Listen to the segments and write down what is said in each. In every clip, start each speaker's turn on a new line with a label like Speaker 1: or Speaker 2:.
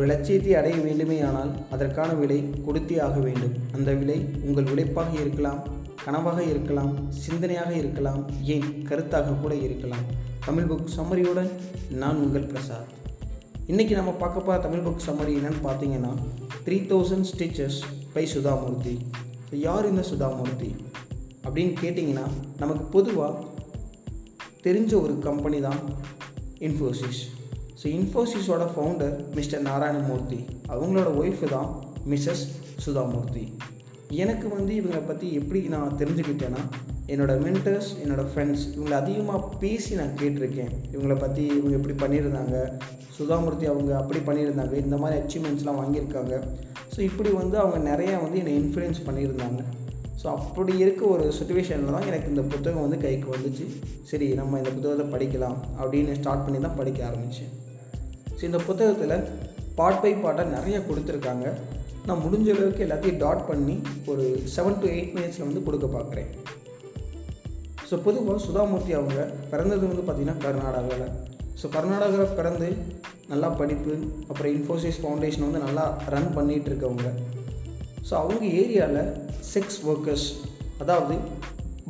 Speaker 1: ஒரு லட்சியத்தை அடைய வேண்டுமேயானால் அதற்கான விலை கொடுத்தே ஆக வேண்டும். அந்த விலை உங்கள் உழைப்பாக இருக்கலாம் கனவாக இருக்கலாம் சிந்தனையாக இருக்கலாம் ஏன் கருத்தாக கூட இருக்கலாம். தமிழ் புக் சம்மரியுடன் நான் உங்கள் பிரசாத். இன்றைக்கி நம்ம பார்க்க போகிற தமிழ் புக் சம்மரி என்னென்னு பார்த்தீங்கன்னா three thousand stitches by Sudha Murthy. So யார் இந்த சுதாமூர்த்தி? அப்படின்னு கேட்டிங்கன்னா நமக்கு பொதுவாக தெரிஞ்ச ஒரு கம்பெனி தான் இன்ஃபோசிஸ் ஸோ இன்ஃபோசிஸோட ஃபவுண்டர் மிஸ்டர் நாராயணமூர்த்தி அவங்களோட ஒய்ஃபு தான் மிஸ்ஸஸ் சுதாமூர்த்தி எனக்கு வந்து இவங்களை பற்றி எப்படி நான் தெரிஞ்சுக்கிட்டேன்னா என்னோடய மென்டர்ஸ் என்னோடய ஃப்ரெண்ட்ஸ் இவங்களை அதிகமாக பேசி நான் கேட்டிருக்கேன். இவங்களை பற்றி இவங்க எப்படி பண்ணியிருந்தாங்க சுதாமூர்த்தி அவங்க அப்படி பண்ணியிருந்தாங்க இந்த மாதிரி அச்சீவ்மெண்ட்ஸ்லாம் வாங்கியிருக்காங்க. ஸோ இப்படி வந்து அவங்க நிறையா வந்து என்னை இன்ஃப்ளூயன்ஸ் பண்ணியிருந்தாங்க. ஸோ அப்படி இருக்க ஒரு சுச்சுவேஷனில் தான் எனக்கு இந்த புத்தகம் வந்து கைக்கு வந்துச்சு. சரி நம்ம இந்த புத்தகத்தை படிக்கலாம் அப்படின்னு ஸ்டார்ட் பண்ணி தான் படிக்க ஆரம்பித்தேன் ஸோ இந்த புத்தகத்தில் பார்ட் பை பார்ட்டாக நிறைய கொடுத்துருக்காங்க. நான் முடிஞ்ச அளவுக்கு எல்லாத்தையும் டாட் பண்ணி ஒரு செவன் டு எயிட் மினிட்ஸில் வந்து கொடுக்க பார்க்குறேன். ஸோ பொதுவாக சுதாமூர்த்தி அவங்க பிறந்தது வந்து பார்த்திங்கன்னா கர்நாடகாவில் ஸோ கர்நாடகாவில் பிறந்து நல்லா படிப்பு அப்புறம் இன்ஃபோசிஸ் ஃபவுண்டேஷன் வந்து நல்லா ரன் பண்ணிகிட்டு இருக்கவங்க. ஸோ அவங்க ஏரியாவில் செக்ஸ் ஒர்க்கர்ஸ் அதாவது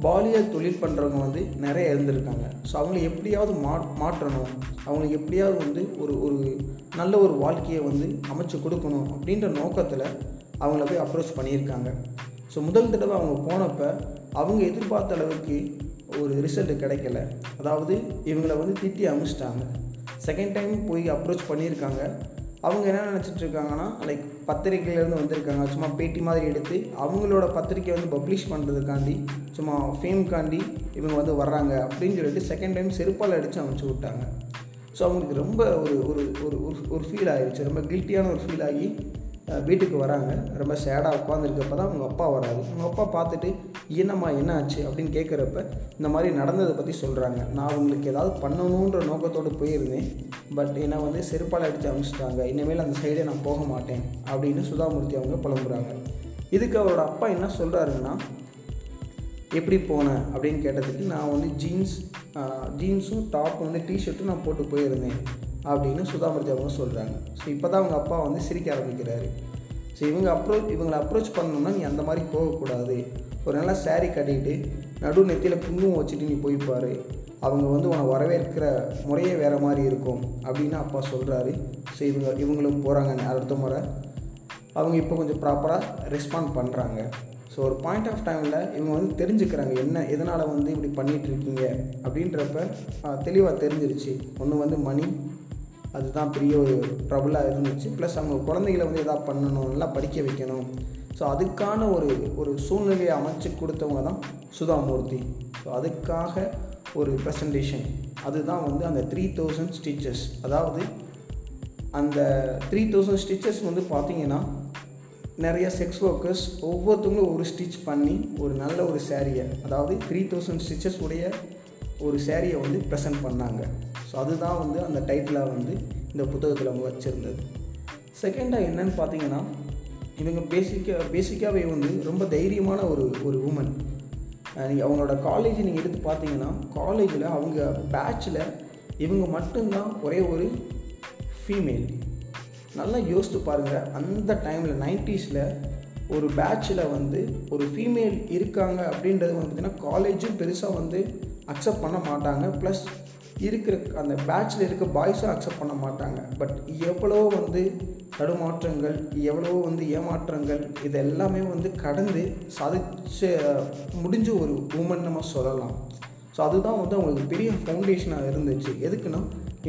Speaker 1: பாலியல் தொழில் பண்ணுறவங்க வந்து நிறைய இருந்திருக்காங்க ஸோ அவங்கள எப்படியாவது மா மாற்றணும். அவங்களுக்கு எப்படியாவது வந்து ஒரு ஒரு நல்ல ஒரு வாழ்க்கையை வந்து அமைச்சு கொடுக்கணும் அப்படின்ற நோக்கத்தில் அவங்கள போய் அப்ரோச் பண்ணியிருக்காங்க. ஸோ முதல் தடவை அவங்க போனப்போ அவங்க எதிர்பார்த்த அளவுக்கு ஒரு ரிசல்ட் கிடைக்கல. அதாவது இவங்களை வந்து திட்டி அமிச்சிட்டாங்க. செகண்ட் டைம் போய் அப்ரோச் பண்ணியிருக்காங்க. அவங்க என்ன நினச்சிட்ருக்காங்கன்னா லைக் பத்திரிகையிலேருந்து வந்திருக்காங்க. சும்மா பேட்டி மாதிரி எடுத்து அவங்களோட பத்திரிக்கை வந்து பப்ளிஷ் பண்ணுறதுக்காண்டி சும்மா ஃபேம்காண்டி இவங்க வந்து வர்றாங்க அப்படின்னு சொல்லிட்டு செகண்ட் டைம் செருப்பால் அடித்து அமைச்சு விட்டாங்க. ஸோ அவங்களுக்கு ரொம்ப ஒரு ஒரு ஒரு ஒரு ஃபீல் ஆகிடுச்சு ரொம்ப கில்ட்டியான ஒரு ஃபீல் ஆகி வீட்டுக்கு வராங்க. ரொம்ப சேடாக உட்காந்துருக்கப்ப தான் அவங்க அப்பா வராது அவங்க அப்பா பார்த்துட்டு என்னம்மா என்ன ஆச்சு? அப்படின்னு கேட்குறப்ப இந்த மாதிரி நடந்ததை பற்றி சொல்கிறாங்க நான் அவங்களுக்கு ஏதாவது பண்ணணுன்ற நோக்கத்தோடு போயிருந்தேன். பட் என்னை வந்து செருப்பால் அடித்து அனுப்பிச்சிட்டாங்க இனிமேல் அந்த சைடே நான் போக மாட்டேன் அப்படின்னு சுதாமூர்த்தி அவங்க புலம்புறாங்க. இதுக்கு அவரோட அப்பா என்ன சொல்கிறாருன்னா எப்படி போனேன் அப்படின்னு கேட்டதுக்கு நான் வந்து ஜீன்ஸ் ஜீன்ஸும் டாப் வந்து டிஷர்ட்டும் நான் போட்டு போயிருந்தேன். அப்படின்னு சுதாமூர்த்தி அவங்க சொல்கிறாங்க ஸோ இப்போ தான் அவங்க அப்பா வந்து சிரிக்க ஆரம்பிக்கிறாரு. ஸோ இவங்க அப்ரோச் இவங்களை அப்ரோச் பண்ணணும்னா நீ அந்த மாதிரி போகக்கூடாது. ஒரு நல்ல சேரீ கட்டிட்டு நடு நெத்தியில் குங்குமம் வச்சுட்டு நீ போய்ப்பார் அவங்க வந்து உன்னை வரவேற்கிற முறையே வேறு மாதிரி இருக்கும் அப்படின்னு அப்பா சொல்கிறாரு ஸோ இவங்க இவங்களும் போகிறாங்க அடுத்த முறை. அவங்க இப்போ கொஞ்சம் ப்ராப்பராக ரெஸ்பாண்ட் பண்ணுறாங்க ஸோ ஒரு பாயிண்ட் ஆஃப் டைமில் இவங்க வந்து தெரிஞ்சுக்கிறாங்க என்ன எதனால் வந்து இப்படி பண்ணிகிட்ருக்கீங்க அப்படின்றப்ப தெளிவாக தெரிஞ்சிருச்சு. ஒன்று வந்து மணி. அதுதான் பெரிய ஒரு ட்ரபுளாக இருந்துச்சு. ப்ளஸ் அவங்க குழந்தைகளை வந்து எதாவது பண்ணணும் நல்லா படிக்க வைக்கணும். ஸோ அதுக்கான ஒரு ஒரு சூழ்நிலையை அமைச்சு கொடுத்தவங்க தான் சுதாமூர்த்தி. ஸோ அதுக்காக ஒரு ப்ரெசன்டேஷன் அதுதான் வந்து அந்த த்ரீ தௌசண்ட் ஸ்டிச்சஸ் அதாவது அந்த த்ரீ தௌசண்ட் ஸ்டிச்சஸ் வந்து பார்த்திங்கன்னா நிறைய செக்ஸ் ஒர்க்கர்ஸ் ஒவ்வொருத்தவங்களும் ஒரு ஸ்டிச் பண்ணி ஒரு நல்ல ஒரு சேரீயை அதாவது த்ரீ தௌசண்ட் ஸ்டிச்சஸ் உடைய ஒரு சேரீயை வந்து ப்ரெசென்ட் பண்ணாங்க. ஸோ அதுதான் வந்து அந்த டைட்டிலாக வந்து இந்த புத்தகத்தில் அவங்க வச்சுருந்தது. செகண்டாக என்னன்னு பார்த்தீங்கன்னா இவங்க பேசிக்காக பேசிக்காகவே வந்து ரொம்ப தைரியமான ஒரு ஒரு உமன் நீங்கள் அவங்களோட காலேஜ் நீங்கள் எடுத்து பார்த்தீங்கன்னா காலேஜில் அவங்க பேட்சில் இவங்க மட்டும்தான் ஒரே ஒரு ஃபீமேல் நல்லா யோசித்து பாருங்கள் அந்த டைமில் நைன்டிஸில் ஒரு பேட்சில் வந்து ஒரு ஃபீமேல் இருக்காங்க அப்படின்றது வந்து பார்த்திங்கன்னா காலேஜும் பெருசாக வந்து அக்செப்ட் பண்ண மாட்டாங்க. ப்ளஸ் இருக்கிற அந்த பேட்சில் இருக்க பாய்ஸும் அக்செப்ட் பண்ண மாட்டாங்க. பட் எவ்வளோ வந்து தடுமாற்றங்கள் எவ்வளோ வந்து ஏமாற்றங்கள் இது எல்லாமே வந்து கடந்து சாதிச்ச முடிஞ்ச ஒரு உமன் நம்ம சொல்லலாம். ஸோ அதுதான் வந்து அவங்களுக்கு பெரிய ஃபவுண்டேஷனாக இருந்துச்சு. எதுக்குன்னா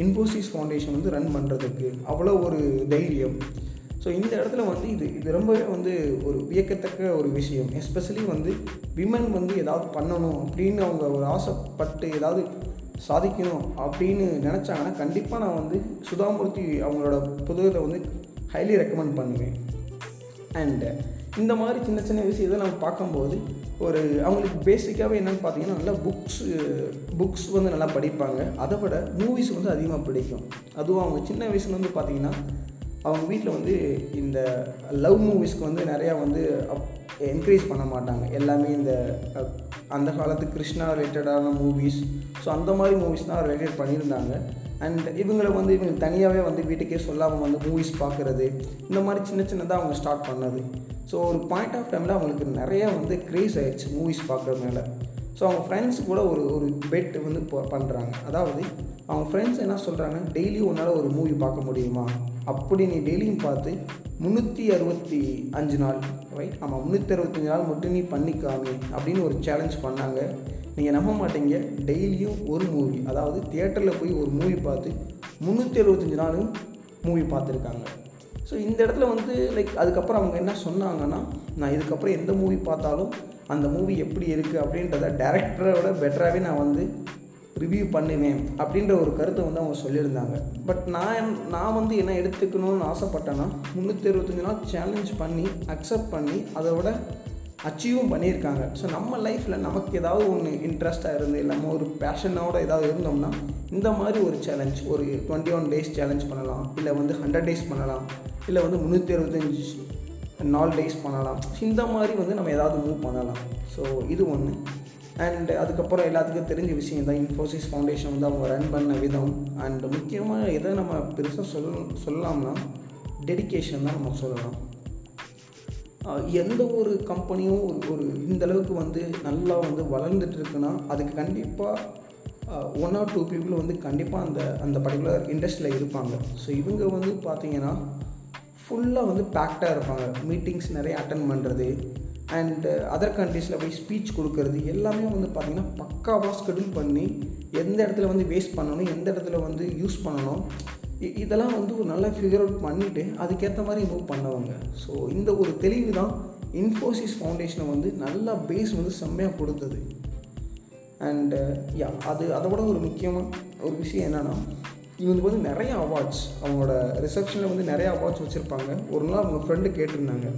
Speaker 1: இன்ஃபோசிஸ் ஃபவுண்டேஷன் வந்து ரன் பண்ணுறதுக்கு அவ்வளோ ஒரு தைரியம். ஸோ இந்த இடத்துல வந்து இது இது ரொம்பவே வந்து ஒரு வியக்கத்தக்க ஒரு விஷயம். எஸ்பெஷலி வந்து விமன் வந்து ஏதாவது பண்ணணும் அப்படின்னு அவங்க ஒரு ஆசைப்பட்டு ஏதாவது சாதிக்கணும் அப்படின்னு நினச்சாங்கன்னா கண்டிப்பாக நான் வந்து சுதாமூர்த்தி அவங்களோட புத்தகத்தை வந்து ஹைலி ரெக்கமெண்ட் பண்ணுவேன். அண்டு இந்த மாதிரி சின்ன சின்ன விஷயத்தை நம்ம பார்க்கும்போது ஒரு அவங்களுக்கு பேசிக்காகவே என்னென்னு பார்த்தீங்கன்னா நல்லா புக்ஸ் புக்ஸ் வந்து நல்லா படிப்பாங்க. அதை விட மூவிஸ் வந்து அதிகமாக பிடிக்கும். அதுவும் அவங்க சின்ன வயசுல வந்து பார்த்தீங்கன்னா அவங்க வீட்டில் வந்து இந்த லவ் மூவிஸ்க்கு வந்து நிறையா வந்து என்கரேஜ் பண்ண மாட்டாங்க. எல்லாமே இந்த அந்த காலத்து கிருஷ்ணா ரிலேட்டடான மூவிஸ் ஸோ அந்த மாதிரி மூவிஸ் தான் ரிலேட்டட் பண்ணியிருந்தாங்க. அண்ட் இவங்களை வந்து இவங்க தனியாகவே வந்து வீட்டுக்கே சொல்லாமல் வந்து மூவிஸ் பார்க்குறது இந்த மாதிரி சின்ன சின்னதாக அவங்க ஸ்டார்ட் பண்ணது. ஸோ ஒரு பாயிண்ட் ஆஃப் டைமில் அவங்களுக்கு நிறைய வந்து க்ரேஸ் ஆயிடுச்சு மூவிஸ் பார்க்குறதுனால ஸோ அவங்க ஃப்ரெண்ட்ஸ் கூட ஒரு ஒரு பெட் வந்து பண்ணுறாங்க அதாவது அவங்க ஃப்ரெண்ட்ஸ் என்ன சொல்கிறாங்க டெய்லி உன்னால் ஒரு மூவி பார்க்க முடியுமா? அப்படி நீ டெய்லியும் பார்த்து முந்நூற்றி அறுபத்தி அஞ்சு நாள் ரைட் ஆமாம் முந்நூற்றி அறுபத்தஞ்சு நாள் மட்டும் நீ பண்ணிக்காமி அப்படின்னு ஒரு சேலஞ்ச் பண்ணாங்க. நீங்கள் நம்ப மாட்டீங்க. டெய்லியும் ஒரு மூவி அதாவது தியேட்டரில் போய் ஒரு மூவி பார்த்து முந்நூற்றி அறுபத்தஞ்சு நாளும் மூவி பார்த்துருக்காங்க. ஸோ இந்த இடத்துல வந்து லைக் அதுக்கப்புறம் அவங்க என்ன சொன்னாங்கன்னா நான் இதுக்கப்புறம் எந்த மூவி பார்த்தாலும் அந்த மூவி எப்படி இருக்குது அப்படின்றத டேரக்டரோட பெட்டராகவே நான் வந்து ரிவ்யூ பண்ணுவேன் அப்படின்ற ஒரு கருத்தை வந்து அவங்க சொல்லியிருந்தாங்க. பட் நான் நான் வந்து என்ன எடுத்துக்கணும்னு ஆசைப்பட்டேன்னா முந்நூற்றி இருபத்தஞ்சி நாள் சேலஞ்ச் பண்ணி அக்செப்ட் பண்ணி அதோட அச்சீவும் பண்ணியிருக்காங்க. ஸோ நம்ம லைஃப்பில் நமக்கு ஏதாவது ஒன்று இன்ட்ரெஸ்ட்டாக இருந்து இல்லாமல் ஒரு பேஷனோட ஏதாவது இருந்தோம்னா இந்த மாதிரி ஒரு சேலஞ்ச் ஒரு டுவெண்ட்டி ஒன் டேஸ் சேலஞ்ச் பண்ணலாம் இல்லை வந்து ஹண்ட்ரட் டேஸ் பண்ணலாம் இல்லை வந்து முந்நூற்றி அறுபத்தஞ்சி நாலு டேஸ் பண்ணலாம். இந்த மாதிரி வந்து நம்ம ஏதாவது மூவ் பண்ணலாம். ஸோ இது ஒன்று அண்ட் அதுக்கப்புறம் எல்லாத்துக்கும் தெரிஞ்ச விஷயம் தான் இன்ஃபோசிஸ் ஃபவுண்டேஷன் வந்து அவங்க ரன் பண்ண விதம். அண்ட் முக்கியமாக எதை நம்ம பெருசாக சொல் சொல்லலாம்னா டெடிக்கேஷன் தான் நம்ம சொல்லலாம் எந்த ஒரு கம்பெனியும் ஒரு ஒரு இந்த அளவுக்கு வந்து நல்லா வந்து வளர்ந்துட்டு இருக்குன்னா அதுக்கு கண்டிப்பாக ஒன் ஆர் டூ பீப்புள் வந்து கண்டிப்பாக அந்த அந்த பர்டிகுலர் இண்டஸ்ட்ரியில் இருப்பாங்க. ஸோ இவங்க வந்து பார்த்திங்கன்னா ஃபுல்லாக வந்து பேக்டாக இருப்பாங்க. மீட்டிங்ஸ் நிறைய அட்டன் பண்ணுறது அண்டு அதர் கண்ட்ரீஸில் போய் ஸ்பீச் கொடுக்கறது எல்லாமே வந்து பார்த்திங்கன்னா பக்காவாக ஸ்கெடியூல் பண்ணி எந்த இடத்துல வந்து வேஸ்ட் பண்ணணும் எந்த இடத்துல வந்து யூஸ் பண்ணணும் இதெல்லாம் வந்து ஒரு நல்ல ஃபிகர் அவுட் பண்ணிவிட்டு அதுக்கேற்ற மாதிரி மூவ் பண்ணவங்க. ஸோ இந்த ஒரு தெளிவு தான் இன்ஃபோசிஸ் ஃபவுண்டேஷனை வந்து நல்லா பேஸ் வந்து செம்மையாக கொடுத்தது. அண்டு யா uh, அது அதோட ஒரு முக்கியமான ஒரு விஷயம் என்னென்னா இவங்களுக்கு வந்து நிறைய அவார்ட்ஸ் அவங்களோட ரிசப்ஷனில் வந்து நிறைய அவார்ட்ஸ் வச்சுருப்பாங்க. ஒரு நாள் அவங்க ஃப்ரெண்டு கேட்டிருந்தாங்க.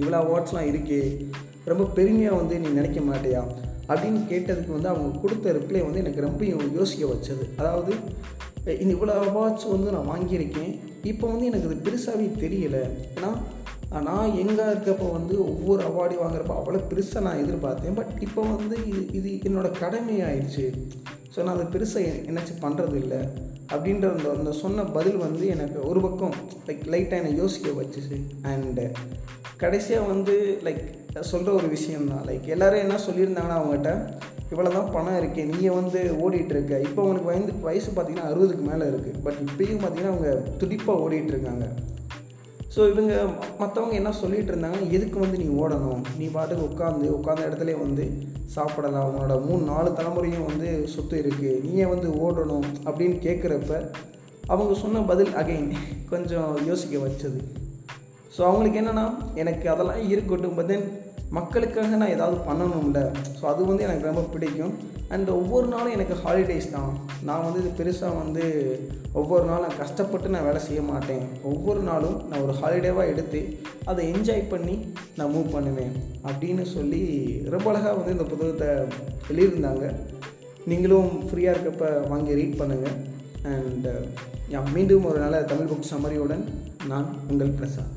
Speaker 1: இவ்வளோ அவார்ட்ஸ்லாம் இருக்கே ரொம்ப பெருமையாக வந்து நீ நினைக்க மாட்டியா? அப்படின்னு கேட்டதுக்கு வந்து அவங்க கொடுத்த ரிப்ளை வந்து எனக்கு ரொம்ப யோசிக்க வச்சது. அதாவது இந்த இவ்வளோ அவார்ட்ஸ் வந்து நான் வாங்கியிருக்கேன். இப்போ வந்து எனக்கு அது பெருசாகவே தெரியலை. ஏன்னா நான் எங்கே இருக்கப்போ வந்து ஒவ்வொரு அவார்டு வாங்குறப்போ அவ்வளோ பெருசாக நான் எதிர்பார்த்தேன். பட் இப்போ வந்து இது இது என்னோடய கடமை ஆயிடுச்சு ஸோ நான் அதை பெருசாக என்னாச்சும் பண்ணுறது இல்லை அப்படின்ற அந்த அந்த சொன்ன பதில் வந்து எனக்கு ஒரு பக்கம் லைக் லைட்டாக என்னை யோசிக்க வச்சுச்சு. அண்டு கடைசியாக வந்து லைக் சொல்கிற ஒரு விஷயம் தான் லைக் எல்லோரும் என்ன சொல்லியிருந்தாங்கன்னா அவங்ககிட்ட இவ்வளோ தான் பணம் இருக்கே நீங்கள் வந்து ஓடிட்டுருக்க. இப்போ உனக்கு வயது வயசு பார்த்திங்கன்னா அறுபதுக்கு மேலே இருக்குது பட் இப்போயும் பார்த்திங்கன்னா அவங்க துடிப்பாக ஓடிட்டுருக்காங்க. ஸோ இவங்க மற்றவங்க என்ன சொல்லிகிட்டு இருந்தாங்க எதுக்கு வந்து நீ ஓடணும்? நீ பாட்டுக்கு உட்காந்து உட்காந்த இடத்துல வந்து சாப்பிடலாம் உன்னோட மூணு நாலு தலைமுறையும் வந்து சொத்து இருக்குது நீயே வந்து ஓடணும் அப்படின்னு கேட்குறப்ப அவங்க சொன்ன பதில் அகைன் கொஞ்சம் யோசிக்க வச்சது. ஸோ அவங்களுக்கு என்னென்னா எனக்கு அதெல்லாம் இருக்கட்டும் பட் தென் மக்களுக்காக நான் ஏதாவது பண்ணணும்ல. ஸோ அது வந்து எனக்கு ரொம்ப பிடிக்கும். அண்ட் ஒவ்வொரு நாளும் எனக்கு ஹாலிடேஸ் தான். நான் வந்து இது பெருசாக வந்து ஒவ்வொரு நாளும் கஷ்டப்பட்டு நான் வேலை செய்ய மாட்டேன். ஒவ்வொரு நாளும் நான் ஒரு ஹாலிடேவாக எடுத்து அதை என்ஜாய் பண்ணி நான் மூவ் பண்ணுவேன். அப்படின்னு சொல்லி ரொம்ப அழகாக வந்து இந்த புத்தகத்தை எழுதியிருந்தாங்க. நீங்களும் ஃப்ரீயாக இருக்கப்ப வாங்கி ரீட் பண்ணுங்கள் அண்ட் மீண்டும் ஒரு நல்ல தமிழ் புக் சமரியுடன் நான் உங்கள் பிரசாத்